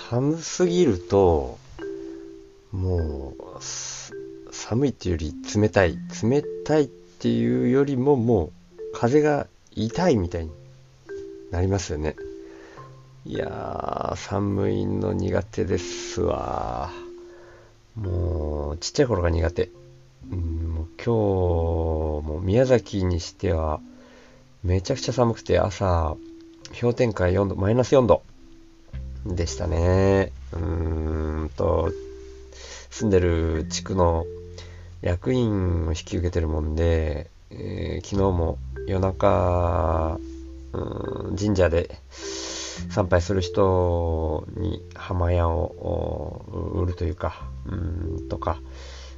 寒すぎると、もう、寒いっていうより冷たい。冷たいっていうよりももう、風が痛いみたいになりますよね。いやー、寒いの苦手ですわ。もう、ちっちゃい頃が苦手。うん、もう今日も宮崎にしては、めちゃくちゃ寒くて朝、氷点下4度、マイナス4度でしたね。うーんと、住んでる地区の役員を引き受けてるもんで、えー、昨日も夜中、うん、神社で参拝する人に浜屋を売るというか、うんとか、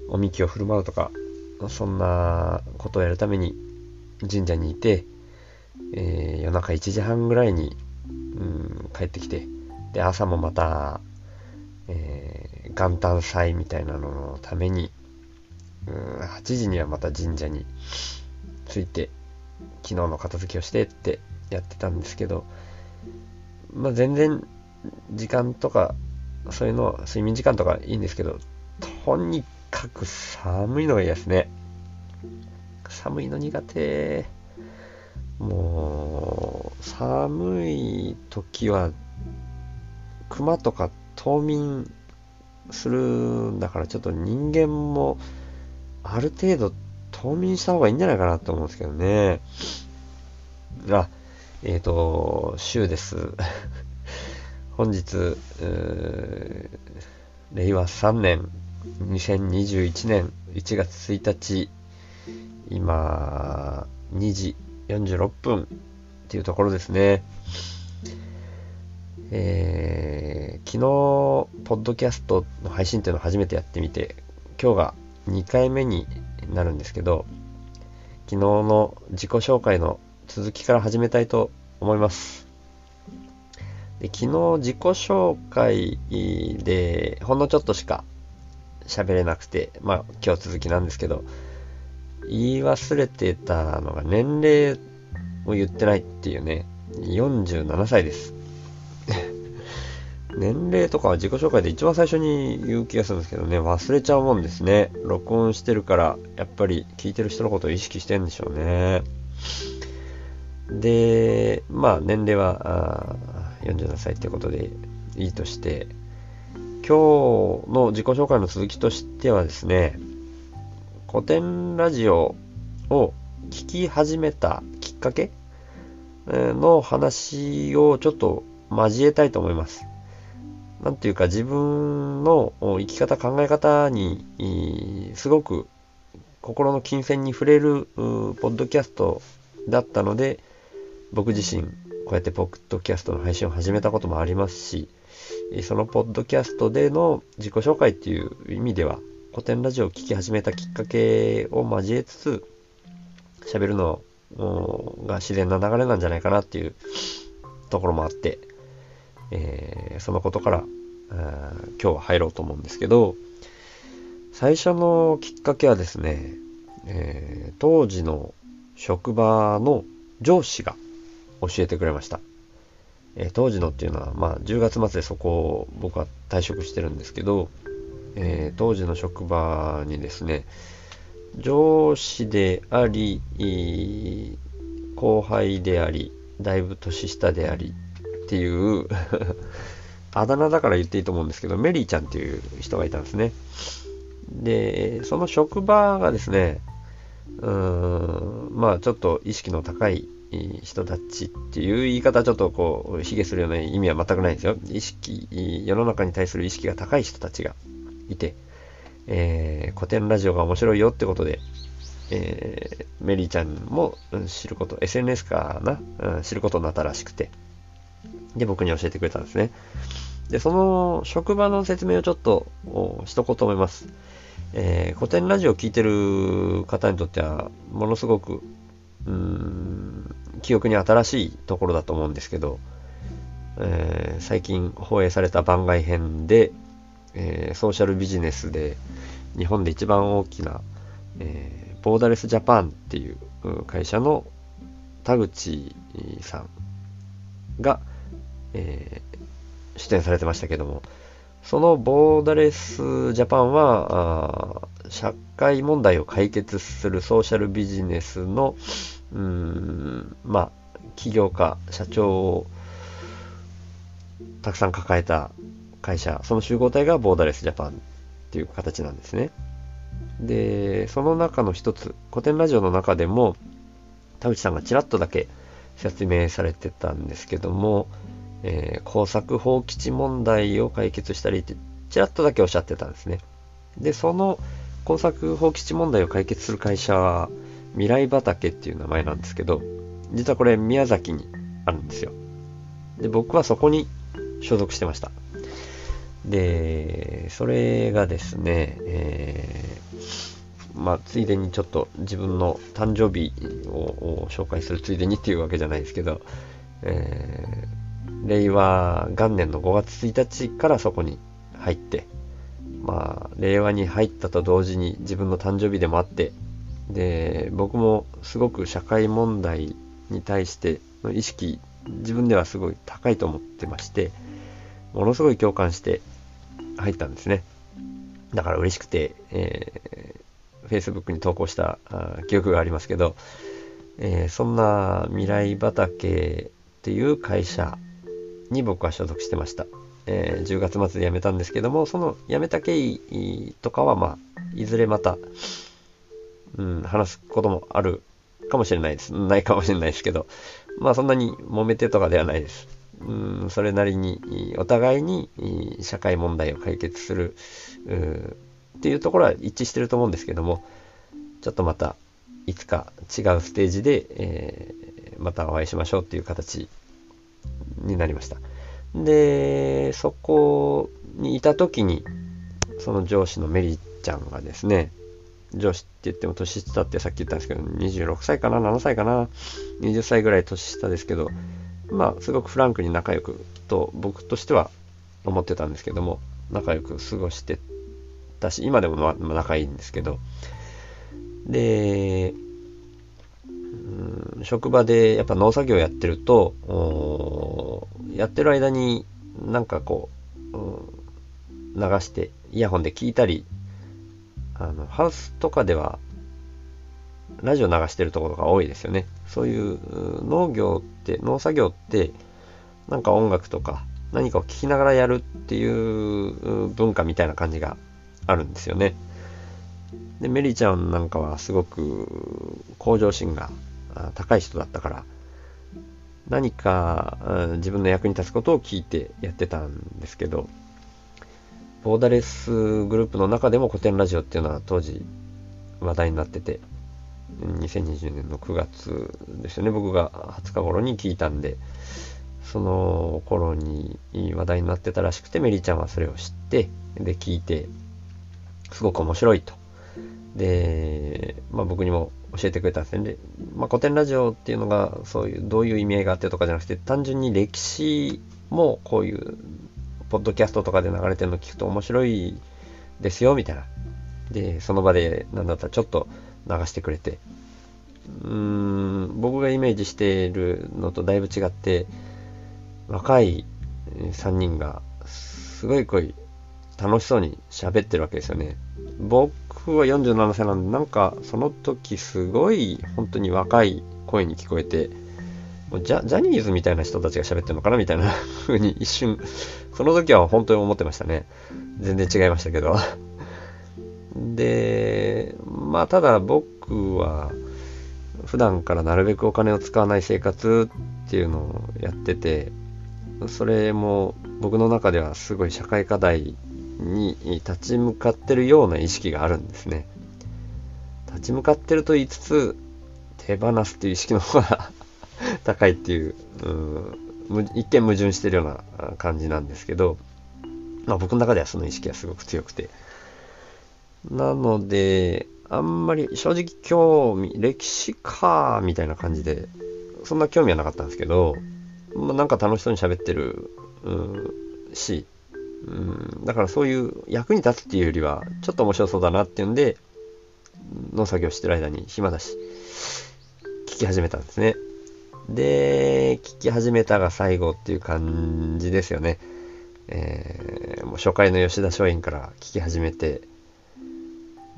おみきを振る舞うとか、そんなことをやるために神社にいて、えー、夜中1時半ぐらいに、うん、帰ってきて、で、朝もまた、えー、元旦祭みたいなののために、うん、8時にはまた神社に着いて、昨日の片付けをしてってやってたんですけど、まあ、全然時間とか、そういうの、睡眠時間とかいいんですけど、とにかく寒いのが嫌ですね。寒いの苦手。もう、寒い時は、熊とか冬眠するんだからちょっと人間もある程度冬眠した方がいいんじゃないかなと思うんですけどね。あ、えっ、ー、と、週です。本日、令和3年、2021年1月1日、今、2時46分っていうところですね。えー、昨日、ポッドキャストの配信っていうのを初めてやってみて、今日が2回目になるんですけど、昨日の自己紹介の続きから始めたいと思います。で昨日自己紹介でほんのちょっとしか喋れなくて、まあ今日続きなんですけど、言い忘れてたのが年齢を言ってないっていうね、47歳です。年齢とかは自己紹介で一番最初に言う気がするんですけどね、忘れちゃうもんですね。録音してるから、やっぱり聞いてる人のことを意識してんでしょうね。で、まあ年齢は47歳ってことでいいとして、今日の自己紹介の続きとしてはですね、古典ラジオを聞き始めたきっかけの話をちょっと交えたいと思います。なんていうか自分の生き方、考え方にすごく心の金銭に触れるポッドキャストだったので、僕自身こうやってポッドキャストの配信を始めたこともありますし、そのポッドキャストでの自己紹介っていう意味では、古典ラジオを聴き始めたきっかけを交えつつ、喋るのが自然な流れなんじゃないかなっていうところもあって、えー、そのことから今日は入ろうと思うんですけど、最初のきっかけはですね、えー、当時の職場の上司が教えてくれました。えー、当時のっていうのは、まあ、10月末でそこを僕は退職してるんですけど、えー、当時の職場にですね、上司であり、後輩であり、だいぶ年下でありっていうあだ名だから言っていいと思うんですけど、メリーちゃんっていう人がいたんですね。で、その職場がですね、うーん、まあちょっと意識の高い人たちっていう言い方ちょっとこう、卑下するような意味は全くないんですよ。意識、世の中に対する意識が高い人たちがいて、えー、古典ラジオが面白いよってことで、えー、メリーちゃんも知ること、SNS かな、うん、知ることになったらしくて、で、僕に教えてくれたんですね。で、その職場の説明をちょっとしとこうと思います。えー、古典ラジオを聴いてる方にとっては、ものすごく、うん、記憶に新しいところだと思うんですけど、えー、最近放映された番外編で、えー、ソーシャルビジネスで日本で一番大きな、えー、ボーダレスジャパンっていう会社の田口さんが、えー、出演されてましたけども、そのボーダレスジャパンは、社会問題を解決するソーシャルビジネスの、うん、まあ、起業家、社長をたくさん抱えた会社、その集合体がボーダレスジャパンっていう形なんですね。で、その中の一つ、古典ラジオの中でも、田口さんがちらっとだけ説明されてたんですけども、えー、工作放棄地問題を解決したりって、ちらっとだけおっしゃってたんですね。で、その工作放棄地問題を解決する会社は、未来畑っていう名前なんですけど、実はこれ宮崎にあるんですよ。で、僕はそこに所属してました。で、それがですね、えー、まあ、ついでにちょっと自分の誕生日を紹介するついでにっていうわけじゃないですけど、えー、令和元年の5月1日からそこに入って、まあ、令和に入ったと同時に自分の誕生日でもあって、で、僕もすごく社会問題に対しての意識、自分ではすごい高いと思ってまして、ものすごい共感して入ったんですね。だから嬉しくて、えー、Facebook に投稿した記憶がありますけど、えー、そんな未来畑っていう会社に僕は所属してました。えー、10月末で辞めたんですけども、その辞めた経緯とかは、まあ、いずれまた、うん、話すこともあるかもしれないです。ないかもしれないですけど、まあそんなに揉めてとかではないです。うん、それなりにお互いに社会問題を解決するっていうところは一致してると思うんですけども、ちょっとまたいつか違うステージで、えー、またお会いしましょうっていう形になりました。で、そこにいた時に、その上司のメリーちゃんがですね、上司って言っても年下ってさっき言ったんですけど、26歳かな、7歳かな、20歳ぐらい年下ですけど、まあ、すごくフランクに仲良くと僕としては思ってたんですけども、仲良く過ごしてたし、今でも仲いいんですけど、で、職場でやっぱ農作業やってると、やってる間になんかこう、流してイヤホンで聞いたり、あの、ハウスとかではラジオ流してるところが多いですよね。そういう農業って、農作業って、なんか音楽とか何かを聴きながらやるっていう文化みたいな感じがあるんですよね。で、メリーちゃんなんかはすごく向上心が高い人だったから、何か自分の役に立つことを聞いてやってたんですけど、ボーダレスグループの中でも古典ラジオっていうのは当時話題になってて、2020年の9月ですよね、僕が20日頃に聞いたんで、その頃に話題になってたらしくて、メリーちゃんはそれを知って、で、聞いて、すごく面白いと。で、まあ僕にも教えてくれたんですね。で、まあ古典ラジオっていうのが、そういう、どういう意味合いがあってとかじゃなくて、単純に歴史もこういう、ポッドキャストとかで流れてるの聞くと面白いですよ、みたいな。で、その場で、なんだったらちょっと流してくれて、うーん、僕がイメージしているのとだいぶ違って、若い3人が、すごい声、楽しそうに喋ってるわけですよね。僕僕は47歳なんで、なんかその時すごい本当に若い声に聞こえて、ジャジャニーズみたいな人たちが喋ってるのかなみたいな 風に一瞬、その時は本当に思ってましたね。全然違いましたけど。で、まあただ僕は普段からなるべくお金を使わない生活っていうのをやってて、それも僕の中ではすごい社会課題に立ち向かってるような意識があるんですね。立ち向かってると言いつつ、手放すっていう意識の方が 高いっていう、うん、一見矛盾してるような感じなんですけど、まあ僕の中ではその意識がすごく強くて、なので、あんまり正直興味、歴史か、みたいな感じで、そんな興味はなかったんですけど、まあ、なんか楽しそうに喋ってる、うん、し、うん、だからそういう役に立つっていうよりは、ちょっと面白そうだなっていうんで、農作業してる間に暇だし、聞き始めたんですね。で、聞き始めたが最後っていう感じですよね。えー、もう初回の吉田松陰から聞き始めて、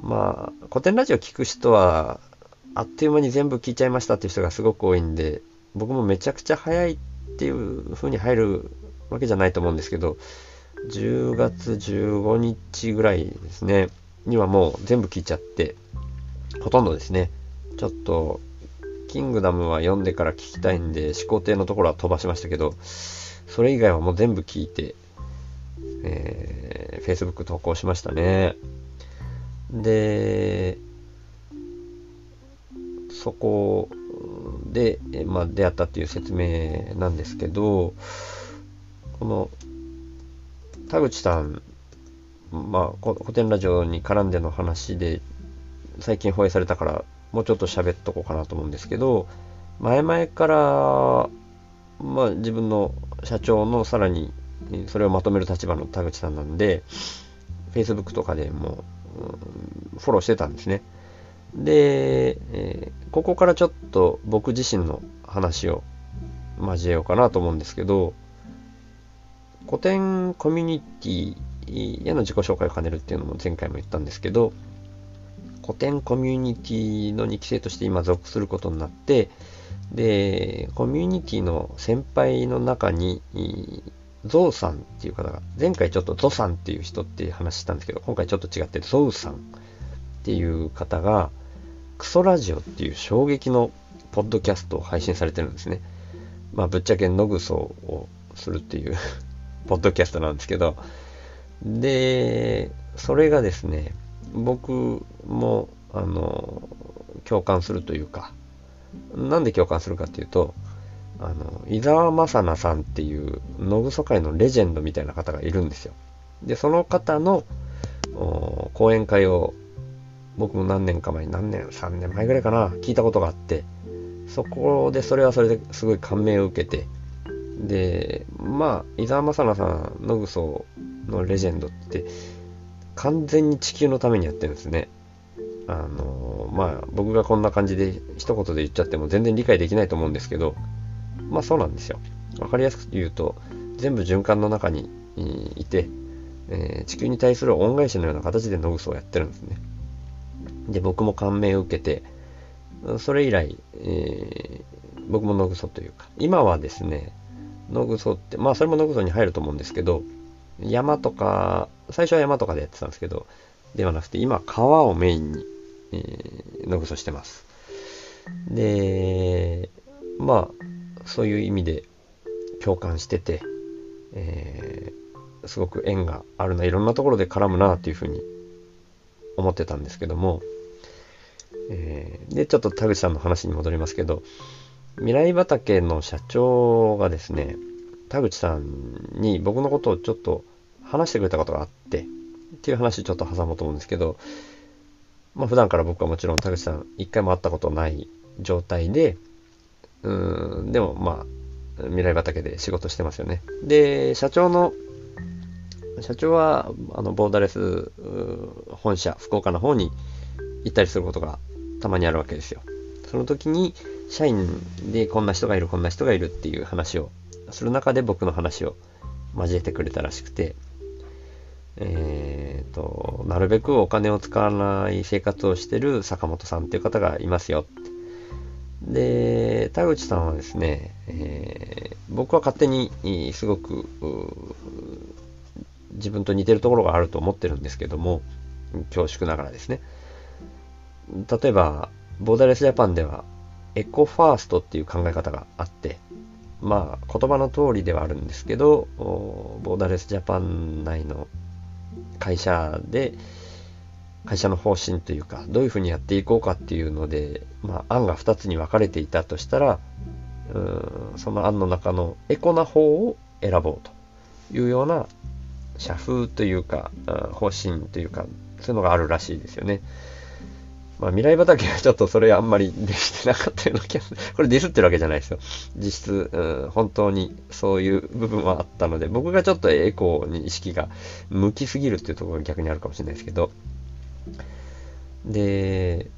まあ、古典ラジオ聞く人は、あっという間に全部聞いちゃいましたっていう人がすごく多いんで、僕もめちゃくちゃ早いっていう風に入るわけじゃないと思うんですけど、10月15日ぐらいですね、にはもう全部聞いちゃって、ほとんどですね、ちょっと、キングダムは読んでから聞きたいんで、始皇帝のところは飛ばしましたけど、それ以外はもう全部聞いて、えー、Facebook 投稿しましたね。で、そこで、まあ、出会ったっていう説明なんですけど、この、田口さん、まあ、古典ラジオに絡んでの話で、最近放映されたから、もうちょっと喋っとこうかなと思うんですけど、前々から、まあ、自分の社長のさらにそれをまとめる立場の田口さんなんで、Facebook とかでも、うん、フォローしてたんですね。で、えー、ここからちょっと僕自身の話を交えようかなと思うんですけど、古典コミュニティへの自己紹介を兼ねるっていうのも前回も言ったんですけど、古典コミュニティの2期生として今属することになって、で、コミュニティの先輩の中に、ゾウさんっていう方が、前回ちょっとゾさんっていう人って話したんですけど、今回ちょっと違ってゾウさんっていう方が、クソラジオっていう衝撃のポッドキャストを配信されてるんですね。まあ、ぶっちゃけ野ぐそをするっていうポッドキャストなんですけど、で、それがですね、僕も、あの、共感するというか、なんで共感するかっていうと、あの、伊沢正奈さんっていう野ぐそ界のレジェンドみたいな方がいるんですよ。で、その方の講演会を僕も何年か前、何年、3年前ぐらいかな、聞いたことがあって、そこでそれはそれですごい感銘を受けて、で、まあ、伊沢正奈さん、野ぐそのレジェンドって、完全に地球のためにやってるんですね。あの、まあ、僕がこんな感じで一言で言っちゃっても全然理解できないと思うんですけど、まあそうなんですよ。わかりやすく言うと、全部循環の中にいて、えー、地球に対する恩返しのような形で野グソをやってるんですね。で、僕も感銘を受けて、それ以来、えー、僕も野グソというか、今はですね、野グソって、まあそれも野グソに入ると思うんですけど、山とか、最初は山とかでやってたんですけど、ではなくて、今川をメインに、えー、野グソしてます。で、まあ、そういう意味で共感してて、えー、すごく縁があるな、いろんなところで絡むなっていうふうに思ってたんですけども、えー、で、ちょっと田口さんの話に戻りますけど、未来畑の社長がですね、田口さんに僕のことをちょっと話してくれたことがあって、っていう話ちょっと挟もうと思うんですけど、まあ普段から僕はもちろん田口さん一回も会ったことない状態で、うん、でもまあ、未来畑で仕事してますよね。で、社長の、社長は、あの、ボーダレス本社、福岡の方に行ったりすることがたまにあるわけですよ。その時に、社員でこんな人がいる、こんな人がいるっていう話をする中で僕の話を交えてくれたらしくて、えっ、ー、と、なるべくお金を使わない生活をしてる坂本さんっていう方がいますよで、田口さんはですね、えー、僕は勝手にすごく自分と似てるところがあると思ってるんですけども、恐縮ながらですね。例えば、ボーダレスジャパンではエコファーストっていう考え方があって、まあ言葉の通りではあるんですけど、ボーダレスジャパン内の会社で、会社の方針というか、どういうふうにやっていこうかっていうので、まあ、案が2つに分かれていたとしたら、うんその案の中のエコな方を選ぼうというような社風というか、方針というか、そういうのがあるらしいですよね。まあ、未来畑はちょっとそれあんまりできてなかったような気がする。これディスってるわけじゃないですよ。実質、うん、本当にそういう部分はあったので、僕がちょっとエコーに意識が向きすぎるっていうところが逆にあるかもしれないですけど、で、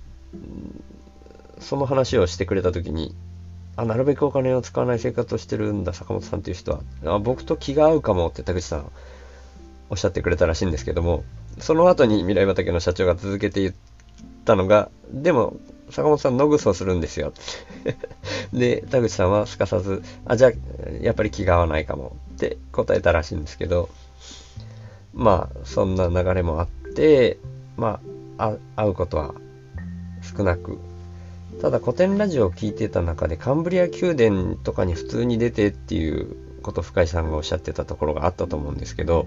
その話をしてくれたときに、あ、なるべくお金を使わない生活をしてるんだ、坂本さんっていう人は。あ僕と気が合うかもって田口さんおっしゃってくれたらしいんですけども、その後に未来畑の社長が続けて言ったのが、でも、坂本さん、野ぐそするんですよ。で、田口さんはすかさず、あ、じゃあ、やっぱり気が合わないかもって答えたらしいんですけど、まあ、そんな流れもあって、まあ、会うことは少なく、ただ古典ラジオを聞いてた中でカンブリア宮殿とかに普通に出てっていうこと深井さんがおっしゃってたところがあったと思うんですけど、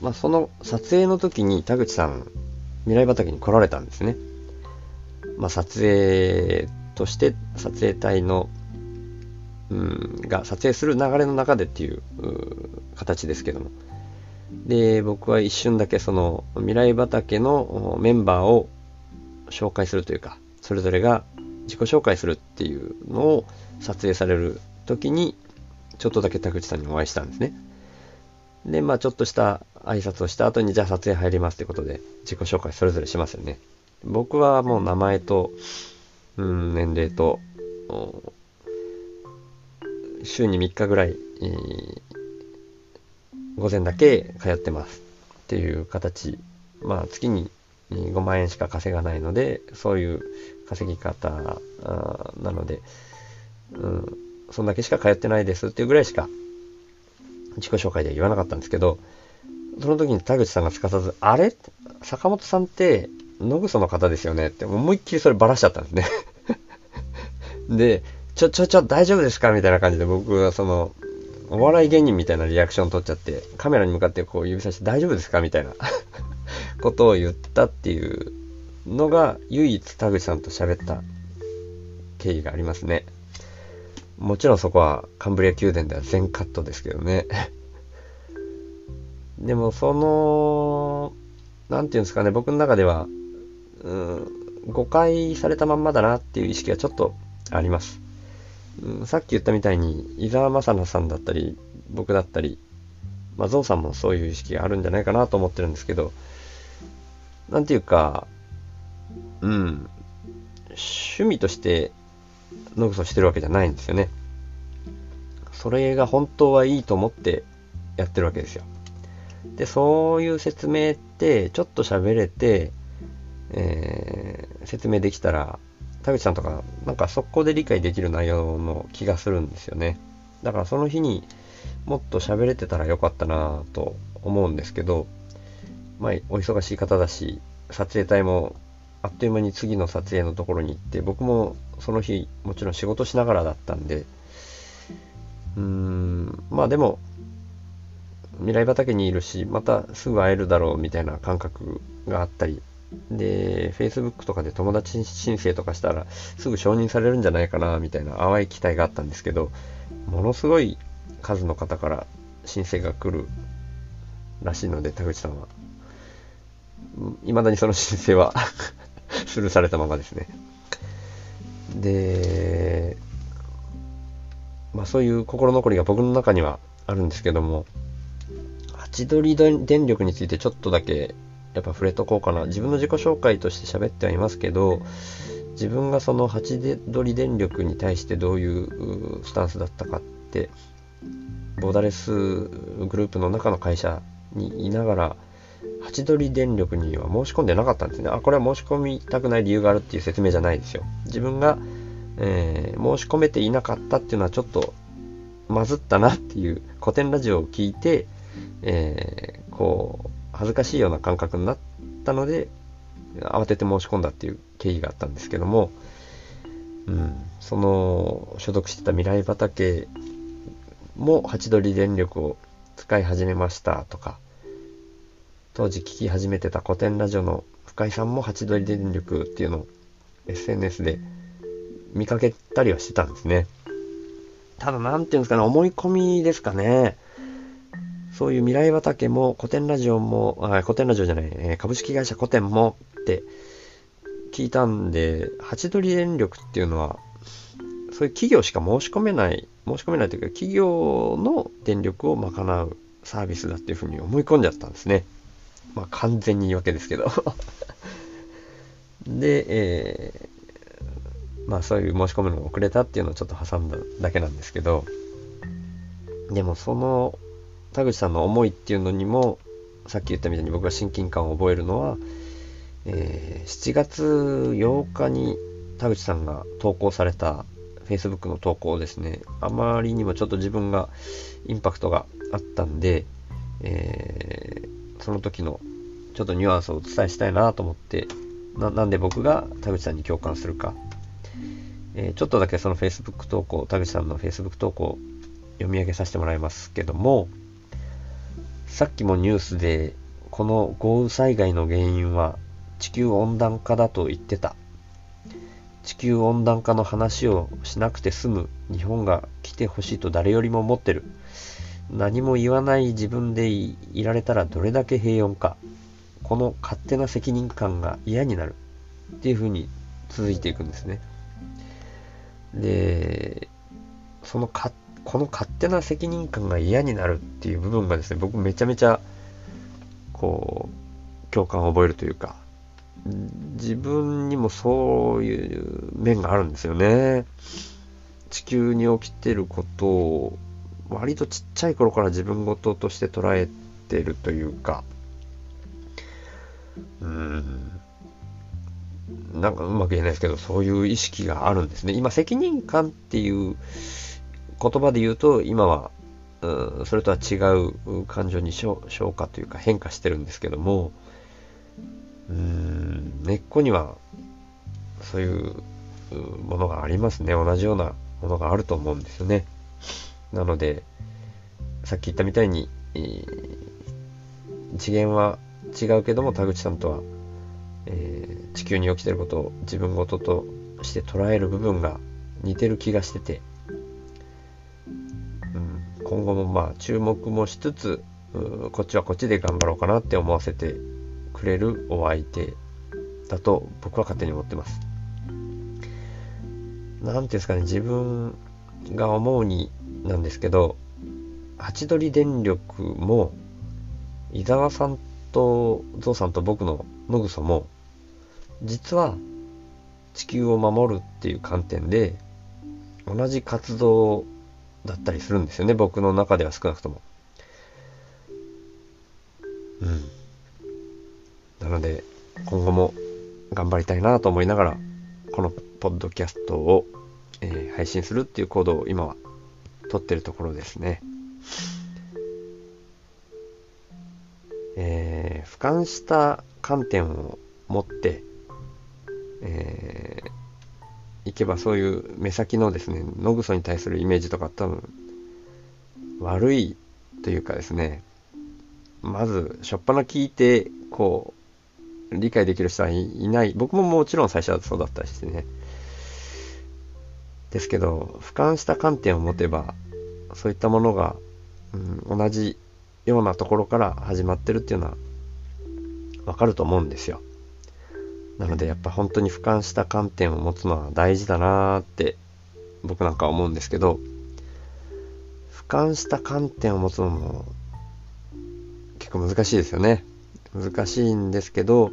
まあ、その撮影の時に田口さん未来畑に来られたんですね。まあ、撮影として撮影隊の、うん、が撮影する流れの中でっていう形ですけども。で、僕は一瞬だけその未来畑のメンバーを紹介するというか、それぞれが自己紹介するっていうのを撮影される時に、ちょっとだけ田口さんにお会いしたんですね。で、まあちょっとした挨拶をした後に、じゃあ撮影入りますってことで、自己紹介それぞれしますよね。僕はもう名前と、うん、年齢と、週に3日ぐらい、えー、午前だけ通ってますっていう形。まあ月に5万円しか稼がないので、そういう稼ぎ方なので、うん、そんだけしか通ってないですっていうぐらいしか自己紹介では言わなかったんですけど、その時に田口さんがすかさず、あれ？坂本さんって野草の方ですよね？って思いっきりそればらしちゃったんですね。で、ちょ、ちょ、ちょ、大丈夫ですか？みたいな感じで僕はその、お笑い芸人みたいなリアクション取っちゃって、カメラに向かってこう指さして大丈夫ですか？みたいな ことを言ったっていうのが唯一田口さんと喋った経緯がありますね。もちろんそこはカンブリア宮殿では全カットですけどね。でもその、なんていうんですかね、僕の中では、うん、誤解されたまんまだなっていう意識がちょっとあります。うん、さっき言ったみたいに、伊沢正奈さんだったり、僕だったり、まあ、ゾウさんもそういう意識があるんじゃないかなと思ってるんですけど、なんていうか、うん、趣味としてノグソしてるわけじゃないんですよね。それが本当はいいと思ってやってるわけですよ。で、そういう説明って、ちょっと喋れて、えー、説明できたら、田口さんとか、なんか速攻で理解できる内容の気がするんですよね。だからその日にもっと喋れてたらよかったなと思うんですけど、まあ、お忙しい方だし、撮影隊もあっという間に次の撮影のところに行って、僕もその日、もちろん仕事しながらだったんで、うーん、まあでも、未来畑にいるし、またすぐ会えるだろうみたいな感覚があったり、で、Facebook とかで友達申請とかしたら、すぐ承認されるんじゃないかな、みたいな淡い期待があったんですけど、ものすごい数の方から申請が来るらしいので、田口さんは。未だにその申請は スルーされたままですね。で、まあそういう心残りが僕の中にはあるんですけども、チドリ電力についてちょっとだけやっぱ触れとこうかな。自分の自己紹介として喋ってはいますけど、自分がそのハチドリ電力に対してどういうスタンスだったかって、ボーダレスグループの中の会社にいながら、ハチドリ電力には申し込んでなかったんですね。あ、これは申し込みたくない理由があるっていう説明じゃないですよ。自分が、えー、申し込めていなかったっていうのはちょっとまずったなっていう古典ラジオを聞いて、えー、こう、恥ずかしいような感覚になったので、慌てて申し込んだっていう経緯があったんですけども、うん、その所属してた未来畑もハチドリ電力を使い始めましたとか、当時聞き始めてた古典ラジオの深井さんもハチドリ電力っていうのを SNS で見かけたりはしてたんですね。ただ、なんていうんですかね、思い込みですかね。そういう未来畑も古典ラジオも、あ古典ラジオじゃない、え株式会社古典もって聞いたんで、ハチドリ電力っていうのは、そういう企業しか申し込めない、申し込めないというか、企業の電力を賄うサービスだっていうふうに思い込んじゃったんですね。まあ完全に言い訳ですけど で、えー、まあそういう申し込むのが遅れたっていうのをちょっと挟んだだけなんですけど、でもその田口さんの思いっていうのにも、さっき言ったみたいに僕が親近感を覚えるのは、えー、7月8日に田口さんが投稿された Facebook の投稿ですね、あまりにもちょっと自分がインパクトがあったんで、えー、その時のちょっとニュアンスをお伝えしたいなと思ってな、んで僕が田口さんに共感するか、えー、ちょっとだけその Facebook 投稿、田口さんの Facebook 投稿読み上げさせてもらいますけども、さっきもニュースで、この豪雨災害の原因は地球温暖化だと言ってた。地球温暖化の話をしなくて済む日本が来てほしいと誰よりも思ってる。何も言わない自分でいられたらどれだけ平穏か。この勝手な責任感が嫌になる。っていう風に続いていくんですね。で、そのか、この勝手な責任感が嫌になるっていう部分がですね、僕めちゃめちゃ、こう、共感を覚えるというか、自分にもそういう面があるんですよね。地球に起きてることを割とちっちゃい頃から自分事として捉えてるというか、うん、なんかうまく言えないですけど、そういう意識があるんですね。今、責任感っていう言葉で言うと、今は、うん、それとは違う感情に消化というか変化してるんですけども、うん、根っこには、そういうものがありますね。同じようなものがあると思うんですよね。なので、さっき言ったみたいに、えー、次元は違うけども、田口さんとは、えー、地球に起きてることを自分事として捉える部分が似てる気がしてて、今後もまあ注目もしつつ、こっちはこっちで頑張ろうかなって思わせてくれるお相手だと僕は勝手に思ってます。なんていうんですかね、自分が思うになんですけど、ハチドリ電力も、伊沢さんとゾウさんと僕の野草も、実は地球を守るっていう観点で、同じ活動だったりするんですよね、僕の中では少なくとも。うん。なので、今後も頑張りたいなと思いながら、このポッドキャストを、えー、配信するっていう行動を今は取ってるところですね。えー、俯瞰した観点を持って、えー、いけばそういう目先のですね、野草に対するイメージとか多分、悪いというかですね、まず、しょっぱな聞いて、こう、理解できる人はいない。僕ももちろん最初はそうだったしね。ですけど、俯瞰した観点を持てば、そういったものが、うん、同じようなところから始まってるっていうのはわかると思うんですよ。なのでやっぱ本当に俯瞰した観点を持つのは大事だなーって僕なんか思うんですけど、俯瞰した観点を持つのも結構難しいですよね。難しいんですけど、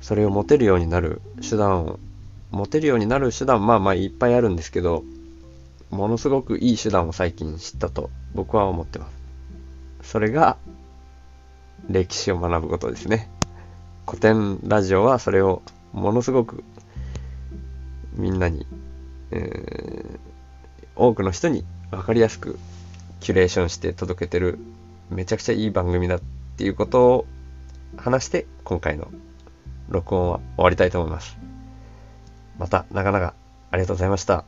それを持てるようになる手段を、持てるようになる手段、まあまあいっぱいあるんですけど、ものすごくいい手段を最近知ったと僕は思ってます。それが歴史を学ぶことですね。古典ラジオはそれをものすごくみんなに、えー、多くの人に分かりやすくキュレーションして届けてるめちゃくちゃいい番組だっていうことを話して今回の録音は終わりたいと思います。また長々ありがとうございました。